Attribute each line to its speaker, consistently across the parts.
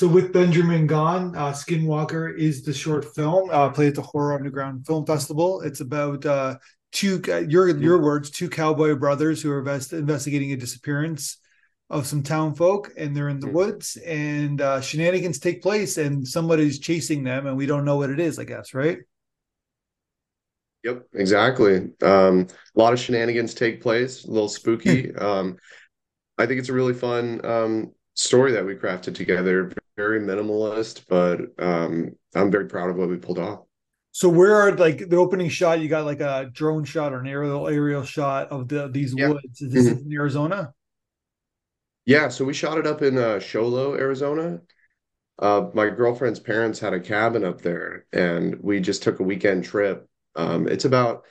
Speaker 1: So with Benjamin Gaun, uh, Skinwalker is the short film uh, played at the Horror Underground Film Festival. It's about uh, two your your words, two cowboy brothers who are invest, investigating a disappearance of some town folk, and they're in the woods, and uh, shenanigans take place, and somebody's chasing them, and we don't know what it is. I guess, right?
Speaker 2: Yep, exactly. Um, a lot of shenanigans take place, a little spooky. um, I think it's a really fun um, story that we crafted together. Very minimalist, but um, I'm very proud of what we pulled off.
Speaker 1: So where are like the opening shot? You got like a drone shot or an aerial aerial shot of the these yeah. woods. Is this mm-hmm. in Arizona?
Speaker 2: Yeah, so we shot it up in uh, Show Low, Arizona. Uh, my girlfriend's parents had a cabin up there, and we just took a weekend trip. Um, it's about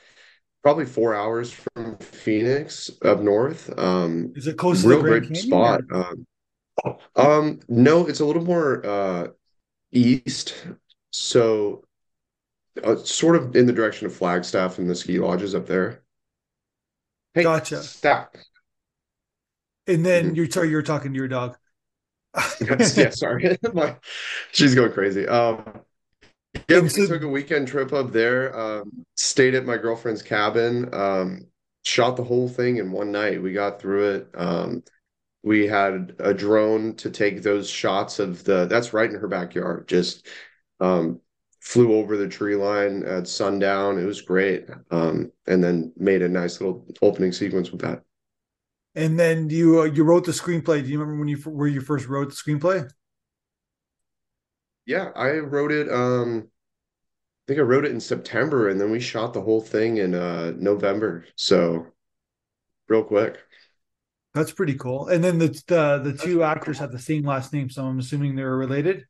Speaker 2: probably four hours from Phoenix up north. Um,
Speaker 1: Is it close to the Grand Canyon?
Speaker 2: Spot. Um, um, no, it's a little more uh, east. So, uh, sort of in the direction of Flagstaff and the ski lodges up there.
Speaker 1: Hey, gotcha.
Speaker 2: Stop.
Speaker 1: And then mm-hmm. you're sorry, you're talking to your dog.
Speaker 2: yeah, sorry. My, she's going crazy. Um, yeah, we took a weekend trip up there. Um, stayed at my girlfriend's cabin. Um, shot the whole thing in one night. We got through it. Um, we had a drone to take those shots of the that's right in her backyard just um, flew over the tree line at sundown. It was great um, and then made a nice little opening sequence with that.
Speaker 1: And then you uh, you wrote the screenplay. Do you remember when you where you first wrote the screenplay?
Speaker 2: Yeah i wrote it um i think i wrote it in september and then we shot the whole thing in uh november. So real quick
Speaker 1: that's pretty cool. And then the the, the two actors have the same last name, so I'm assuming they're related.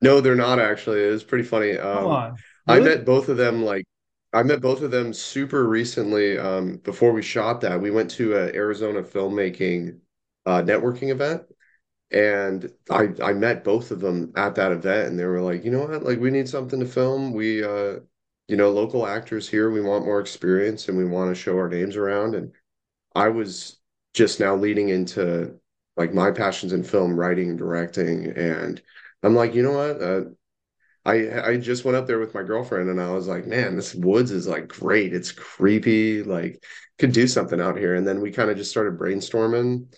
Speaker 2: No, they're not actually. It was pretty funny. Um, Come on. Really? I met both of them like I met both of them super recently. Um, before we shot that, we went to an Arizona filmmaking uh, networking event, and I I met both of them at that event, and they were like, you know what, like we need something to film. We uh, you know, local actors here. We want more experience, and we want to show our names around. And I was just now leading into like my passions in film, writing and directing, and I'm like, you know what? Uh, I I just went up there with my girlfriend, and I was like, man, this woods is like great. It's creepy. Like, could do something out here. And then we kind of just started brainstorming.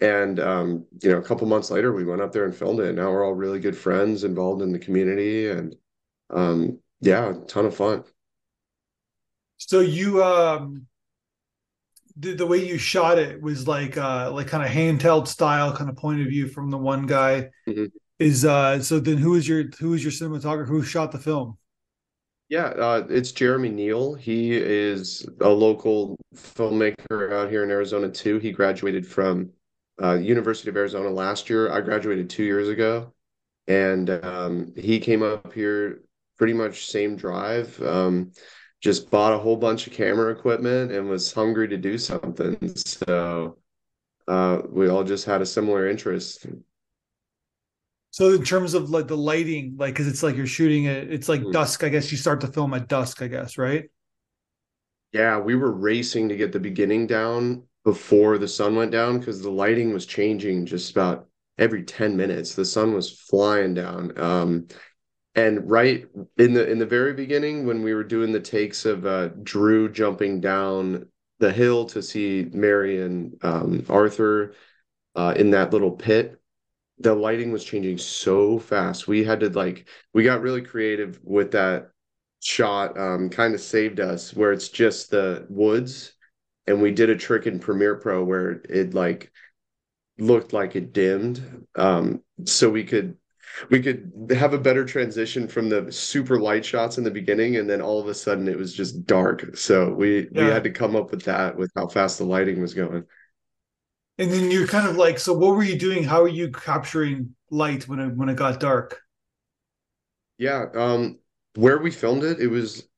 Speaker 2: And um, you know, a couple months later, we went up there and filmed it. And now we're all really good friends, involved in the community, and um, yeah, ton of fun.
Speaker 1: So you um the, the way you shot it was like uh like kind of handheld style kind of point of view from the one guy. Mm-hmm. is uh so then who is your who is your cinematographer who shot the film?
Speaker 2: Yeah uh it's jeremy neal. He is a local filmmaker out here in arizona too. He graduated from uh university of arizona last year. I graduated two years ago. And um he came up here pretty much same drive. Um just bought a whole bunch of camera equipment and was hungry to do something. So uh, we all just had a similar interest.
Speaker 1: So in terms of like the lighting, like because it's like you're shooting it, it's like mm-hmm. dusk. I guess you start to film at dusk. I guess right.
Speaker 2: Yeah, we were racing to get the beginning down before the sun went down because the lighting was changing just about every 10 minutes. The sun was flying down. Um, and right in the in the very beginning when we were doing the takes of uh, Drew jumping down the hill to see Mary and um, Arthur uh, in that little pit, the lighting was changing so fast. We had to like we got really creative with that shot. Um, kind of saved us where it's just the woods, and we did a trick in Premiere Pro where it like looked like it dimmed, um, so we could we could have a better transition from the super light shots in the beginning and then all of a sudden it was just dark. So we yeah. we had to come up with that with how fast the lighting was going.
Speaker 1: And then you're kind of like so what were you doing? How are you capturing light when it when it got dark?
Speaker 2: Yeah um where we filmed it it was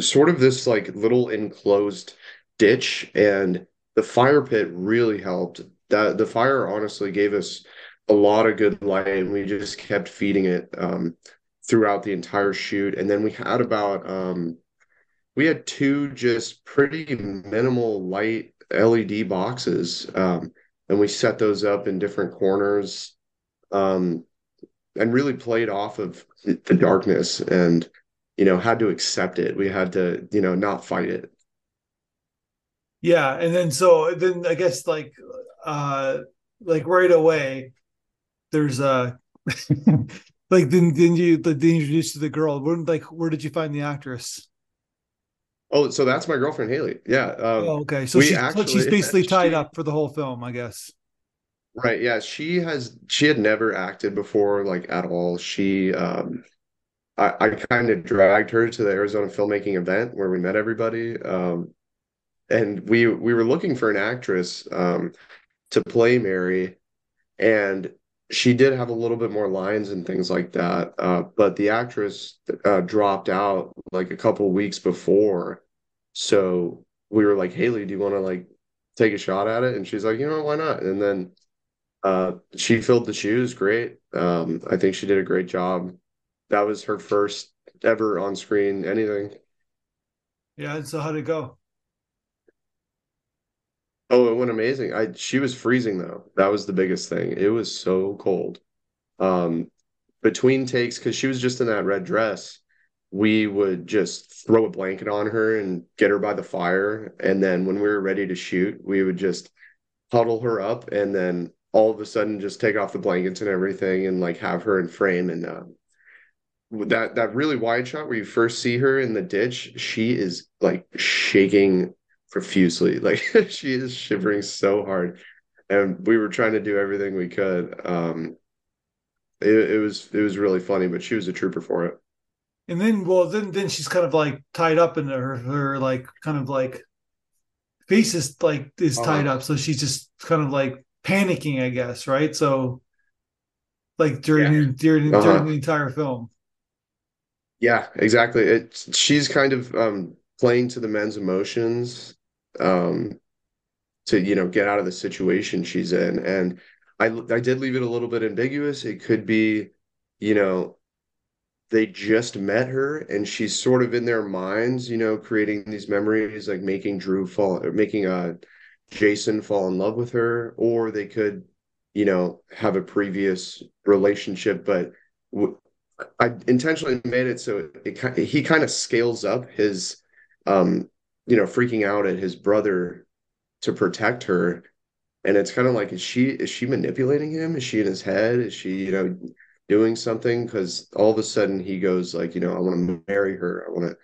Speaker 2: sort of this like little enclosed ditch and the fire pit really helped. That the fire honestly gave us a lot of good light and we just kept feeding it um, throughout the entire shoot and then we had about um, we had two just pretty minimal light led boxes um, and we set those up in different corners um, and really played off of the, darkness and you know had to accept it. We had to you know not fight it.
Speaker 1: Yeah, and then so then I guess like uh like right away there's a like then then you the introduced to the girl. Where like where did you find the actress?
Speaker 2: Oh, so that's my girlfriend Haley. Yeah. Um,
Speaker 1: oh, okay. So she's, actually, she's basically tied she, up for the whole film, I guess.
Speaker 2: Right. Yeah. She has. She had never acted before, like at all. She. um I, I kind of dragged her to the Arizona filmmaking event where we met everybody. Um, and we we were looking for an actress um, to play Mary, and she did have a little bit more lines and things like that. Uh, but the actress uh, dropped out like a couple weeks before, so we were like, Haley, do you want to like take a shot at it? And she's like, you know, why not? And then uh, she filled the shoes. Great. Um, I think she did a great job. That was her first ever on screen anything.
Speaker 1: Yeah. and So how'd it go?
Speaker 2: Oh, it went amazing. I she was freezing though. That was the biggest thing. It was so cold. Um, between takes, because she was just in that red dress, we would just throw a blanket on her and get her by the fire. And then when we were ready to shoot, we would just huddle her up and then all of a sudden just take off the blankets and everything and like have her in frame and uh, that that really wide shot where you first see her in the ditch she is like shaking profusely. Like she is shivering so hard. And we were trying to do everything we could. Um it, it was it was really funny, but she was a trooper for it.
Speaker 1: And then well then then she's kind of like tied up in her her like kind of like face is like is uh-huh. tied up. So she's just kind of like panicking, I guess, right? So like during yeah. during uh-huh. during the entire film.
Speaker 2: Yeah, exactly. It she's kind of um playing to the men's emotions um, to you know get out of the situation she's in. And I I did leave it a little bit ambiguous. It could be, you know, they just met her and she's sort of in their minds, you know, creating these memories, like making Drew fall or making uh, Jason fall in love with her, or they could, you know, have a previous relationship, but. I intentionally made it so it, it, he kind of scales up his um you know, freaking out at his brother to protect her. And it's kind of like, is she is she manipulating him? Is she in his head? Is she, you know, doing something? Because all of a sudden he goes like, you know, I want to marry her. I want to,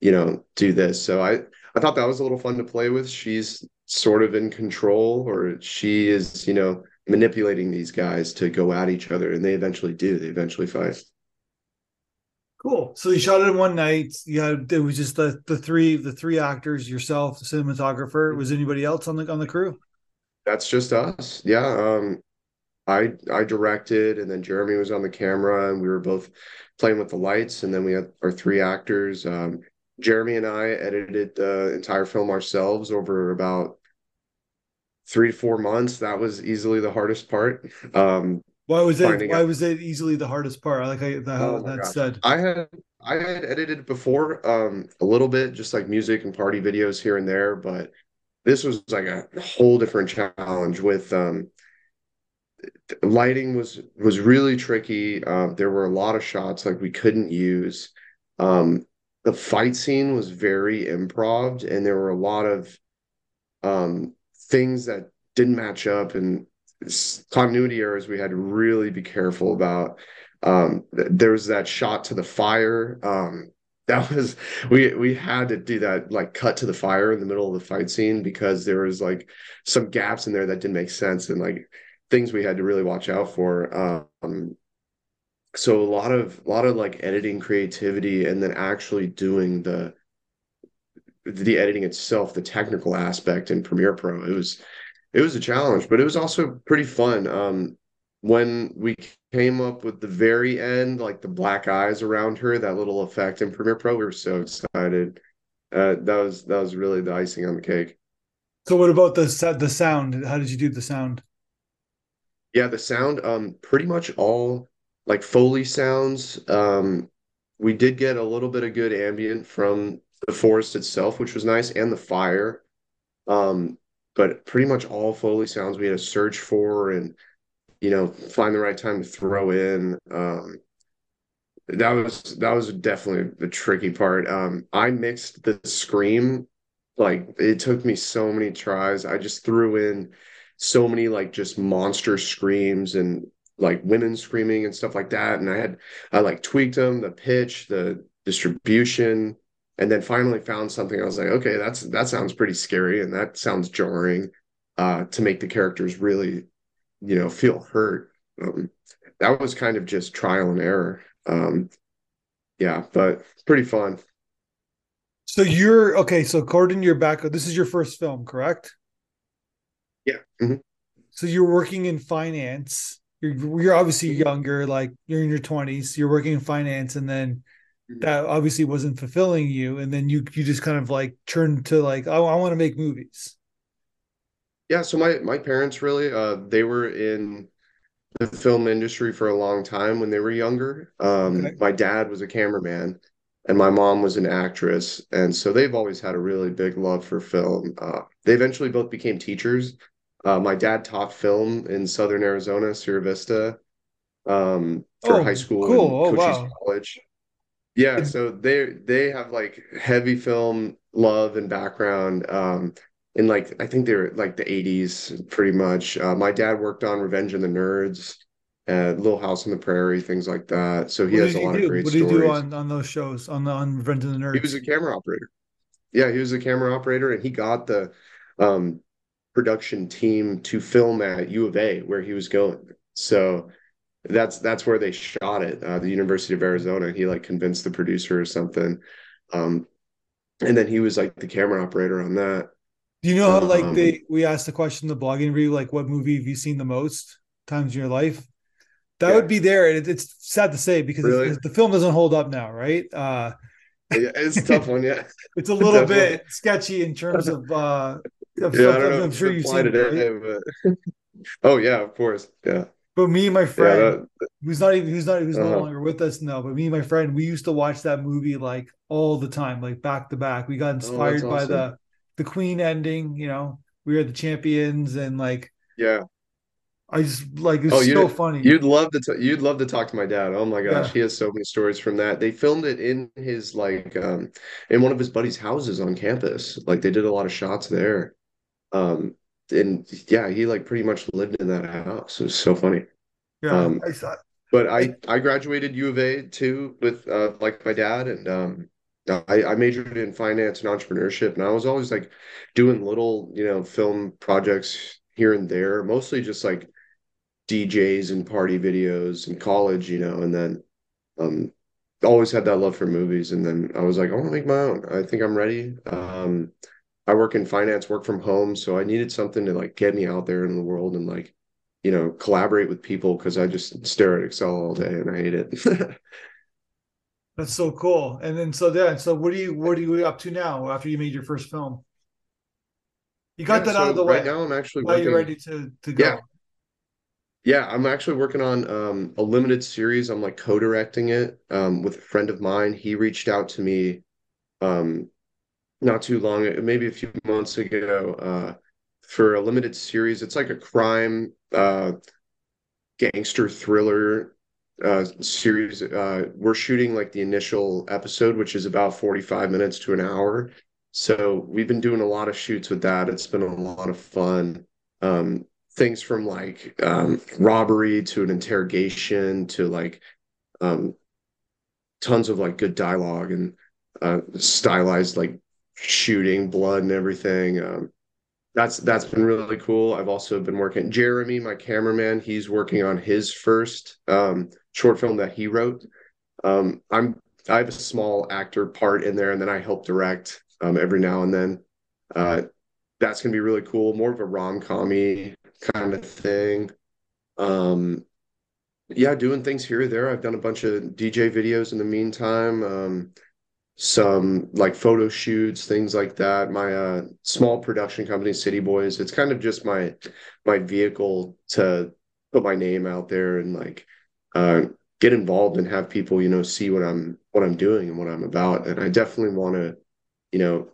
Speaker 2: you know, do this. So I I thought that was a little fun to play with. She's sort of in control, or she is, you know, manipulating these guys to go at each other, and they eventually do. They eventually fight.
Speaker 1: Cool. So you shot it in one night. You had it was just the the three the three actors, yourself, the cinematographer. Was anybody else on the on the crew?
Speaker 2: That's just us. Yeah. Um I I directed and then Jeremy was on the camera and we were both playing with the lights and then we had our three actors. Um Jeremy and I edited the entire film ourselves over about three to four months. That was easily the hardest part. Um
Speaker 1: why was it? Why out. was it easily the hardest part? I like how, oh that said.
Speaker 2: I had I had edited before um, a little bit, just like music and party videos here and there, but this was like a whole different challenge with um, lighting was was really tricky. Um, there were a lot of shots like we couldn't use. Um, the fight scene was very improv, and there were a lot of um, things that didn't match up, and continuity errors we had to really be careful about. Um, there was that shot to the fire. Um, that was we we had to do that like cut to the fire in the middle of the fight scene because there was like some gaps in there that didn't make sense and like things we had to really watch out for. Um, so a lot of a lot of like editing creativity and then actually doing the the editing itself, the technical aspect in Premiere Pro. It was it was a challenge, but it was also pretty fun. Um, when we came up with the very end, like the black eyes around her, that little effect in Premiere Pro, we were so excited. Uh, that was that was really the icing on the cake.
Speaker 1: So, what about the the sound? How did you do the sound?
Speaker 2: Yeah, the sound, um, pretty much all like Foley sounds. Um, we did get a little bit of good ambient from the forest itself, which was nice, and the fire. Um, but pretty much all Foley sounds we had to search for and you know, find the right time to throw in. Um, that was that was definitely the tricky part. Um, I mixed the scream like it took me so many tries. I just threw in so many like just monster screams and like women screaming and stuff like that. And I had I like tweaked them, the pitch, the distribution, and then finally found something. I was like, okay, that's that sounds pretty scary and that sounds jarring uh, to make the characters really, you know, feel hurt. Um, that was kind of just trial and error. Um, yeah, but pretty fun.
Speaker 1: So you're okay. So according to your back, this is your first film, correct?
Speaker 2: Yeah. Mm-hmm.
Speaker 1: So you're working in finance. You're you're obviously younger, like you're in your twenties. You're working in finance, and then. That obviously wasn't fulfilling you. And then you you just kind of like turned to like, I, I want to make movies.
Speaker 2: Yeah. So my my parents really, uh, they were in the film industry for a long time when they were younger. Um, okay. My dad was a cameraman, and my mom was an actress, and so they've always had a really big love for film. Uh, they eventually both became teachers. Uh, my dad taught film in Southern Arizona, Sierra Vista, um, for oh, high school cool. and oh, wow. College. Yeah, so they they have like heavy film love and background. Um, in like I think they're like the 80s pretty much. Uh, my dad worked on Revenge of the Nerds, uh, Little House on the Prairie, things like that. So he what has a lot
Speaker 1: do?
Speaker 2: of great
Speaker 1: what
Speaker 2: stories. What
Speaker 1: did he do on, on those shows on the on Revenge of the Nerds?
Speaker 2: He was a camera operator. Yeah, he was a camera operator, and he got the um, production team to film at U of A where he was going. So that's that's where they shot it, uh, the University of Arizona. He like convinced the producer or something, um, and then he was like the camera operator on that.
Speaker 1: Do you know how like um, they we asked the question in the blogging review like what movie have you seen the most times in your life? That yeah. would be there, and it's sad to say because really? the film doesn't hold up now, right? Uh,
Speaker 2: yeah, it's a tough one, yeah.
Speaker 1: it's a little bit sketchy in terms of uh of yeah, I don't know I'm sure you've seen it, right?
Speaker 2: but... oh yeah, of course, yeah.
Speaker 1: But me and my friend, yeah, that... who's not even who's not who's uh-huh. no longer with us now, but me and my friend, we used to watch that movie like all the time, like back to back. We got oh, inspired oh, by the the Queen ending, you know, we are the champions, and like,
Speaker 2: yeah,
Speaker 1: I just like it's oh, so funny.
Speaker 2: You'd love to t- you'd love to talk to my dad. Oh my gosh, yeah. he has so many stories from that. They filmed it in his like um in one of his buddies' houses on campus. Like they did a lot of shots there. Um and yeah, he like pretty much lived in that house. It was so funny.
Speaker 1: Yeah, um, I saw.
Speaker 2: But I I graduated U of A too with uh like my dad and um I, I majored in finance and entrepreneurship, and I was always like doing little, you know, film projects here and there, mostly just like DJs and party videos in college, you know, and then um always had that love for movies. And then I was like, I want to make my own. I think I'm ready. Um I work in finance, work from home, so I needed something to like get me out there in the world and like, you know, collaborate with people because I just stare at Excel all day and I hate it.
Speaker 1: That's so cool. And then so then so what are you what are you up to now after you made your first film? You got yeah, that so out of the
Speaker 2: way.
Speaker 1: Right
Speaker 2: now I'm actually
Speaker 1: working, you ready to to go.
Speaker 2: Yeah. Yeah, I'm actually working on um, a limited series. I'm like co-directing it um, with a friend of mine. He reached out to me um, not too long, maybe a few months ago, uh, for a limited series. It's like a crime uh, gangster thriller uh, series. Uh, we're shooting like the initial episode, which is about 45 minutes to an hour. So we've been doing a lot of shoots with that. It's been a lot of fun. Um, things from like um, robbery to an interrogation to like um, tons of like good dialogue and uh, stylized like shooting, blood and everything. Um, that's that's been really cool. I've also been working. Jeremy, my cameraman, he's working on his first um, short film that he wrote. Um, I'm I have a small actor part in there, and then I help direct um, every now and then. Uh, that's gonna be really cool. More of a rom commy kind of thing. Um, yeah, doing things here or there. I've done a bunch of DJ videos in the meantime. Some like photo shoots, things like that. My uh, small production company, City Boys. It's kind of just my my vehicle to put my name out there and like uh, get involved and have people, you know, see what I'm what I'm doing and what I'm about. And I definitely want to, you know,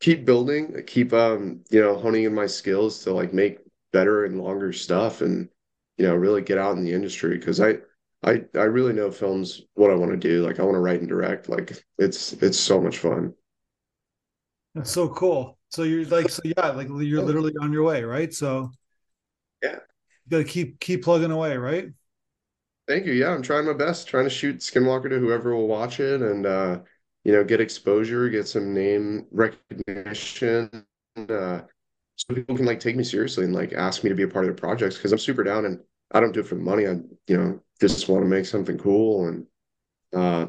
Speaker 2: keep building, keep um, you know, honing in my skills to like make better and longer stuff. And you know, really get out in the industry because I I I really know film's what I want to do. Like I want to write and direct. Like it's it's so much fun.
Speaker 1: That's so cool. So you're like, so yeah, like you're literally on your way, right? So
Speaker 2: yeah,
Speaker 1: you got to keep keep plugging away, right?
Speaker 2: Thank you. Yeah, I'm trying my best, trying to shoot Skinwalker to whoever will watch it, and uh, you know, get exposure, get some name recognition, uh, so people can like take me seriously and like ask me to be a part of their projects because I'm super down and I don't do it for the money. I you know just want to make something cool and uh,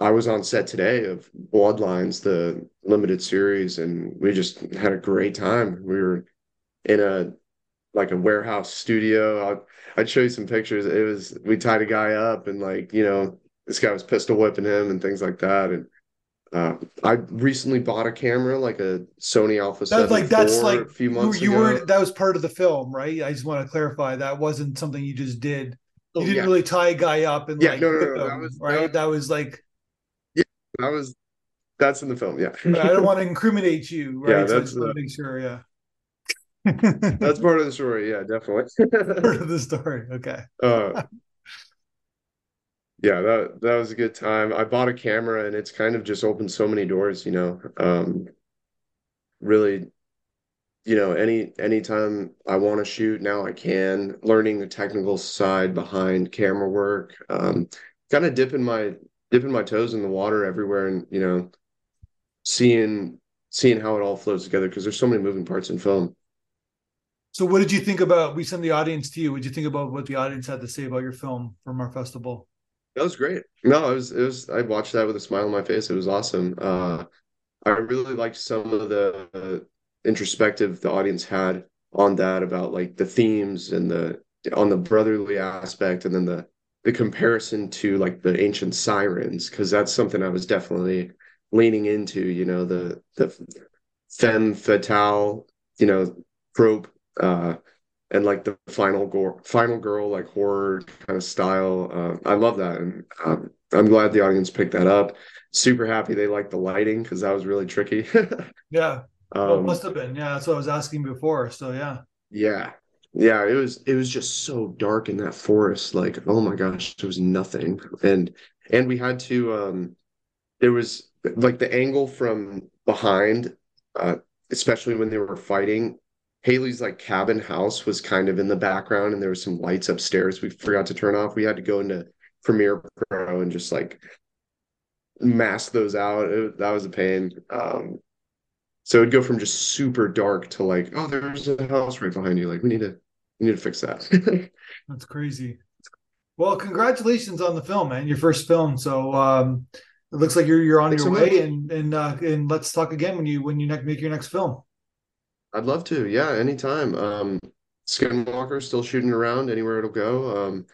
Speaker 2: I was on set today of Bloodlines, the limited series, and we just had a great time. We were in a like a warehouse studio. I'd, I'd show you some pictures. It was we tied a guy up and like you know this guy was pistol whipping him and things like that. And uh, I recently bought a camera, like a Sony Alpha.
Speaker 1: That's like that's like a few months you, you were that was part of the film, right? I just want to clarify that wasn't something you just did. You oh, didn't yeah. really tie a guy up and
Speaker 2: yeah,
Speaker 1: like
Speaker 2: no, no, no, that was,
Speaker 1: right. That was, that was like
Speaker 2: yeah, that was that's in the film. Yeah,
Speaker 1: I don't want to incriminate you, right? Yeah, that's so make sure. Yeah,
Speaker 2: that's part of the story. Yeah, definitely
Speaker 1: part of the story. Okay.
Speaker 2: Uh, yeah, that that was a good time. I bought a camera and it's kind of just opened so many doors, you know. Um, really, you know, any anytime I want to shoot now I can. Learning the technical side behind camera work, um, kind of dipping my dipping my toes in the water everywhere, and you know, seeing seeing how it all flows together because there's so many moving parts in film.
Speaker 1: So, what did you think about? We sent the audience to you. What did you think about what the audience had to say about your film from our festival?
Speaker 2: That was great. No, it was it was I watched that with a smile on my face. It was awesome. Uh, I really liked some of the uh, introspective the audience had on that about like the themes and the on the brotherly aspect and then the the comparison to like the ancient sirens because that's something I was definitely leaning into, you know, the the femme fatale, you know, trope uh and like the final gore, final girl, like horror kind of style. Uh, I love that, and um, I'm glad the audience picked that up. Super happy they liked the lighting because that was really tricky.
Speaker 1: yeah, um, well, it must have been. Yeah, that's what I was asking before. So yeah,
Speaker 2: yeah, yeah. It was it was just so dark in that forest. Like, oh my gosh, there was nothing, and and we had to. um There was like the angle from behind, uh, especially when they were fighting Haley's like cabin house was kind of in the background and there was some lights upstairs we forgot to turn off. We had to go into Premiere Pro and just like mask those out. It, that was a pain. Um, so it'd go from just super dark to like, oh, there's a house right behind you. Like we need to we need to fix that.
Speaker 1: That's crazy. Well, congratulations on the film, man. Your first film. So um, it looks like you're you're on Thanks your so way, and and uh, and let's talk again when you when you make your next film.
Speaker 2: I'd love to. Yeah, anytime. Um, Skinwalker still shooting around anywhere it'll go. Um,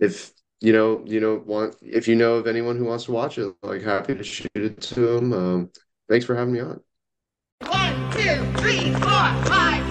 Speaker 2: if you know, you know, want if you know of anyone who wants to watch it, like happy to shoot it to them. Um, thanks for having me on. One, two, three, four, five.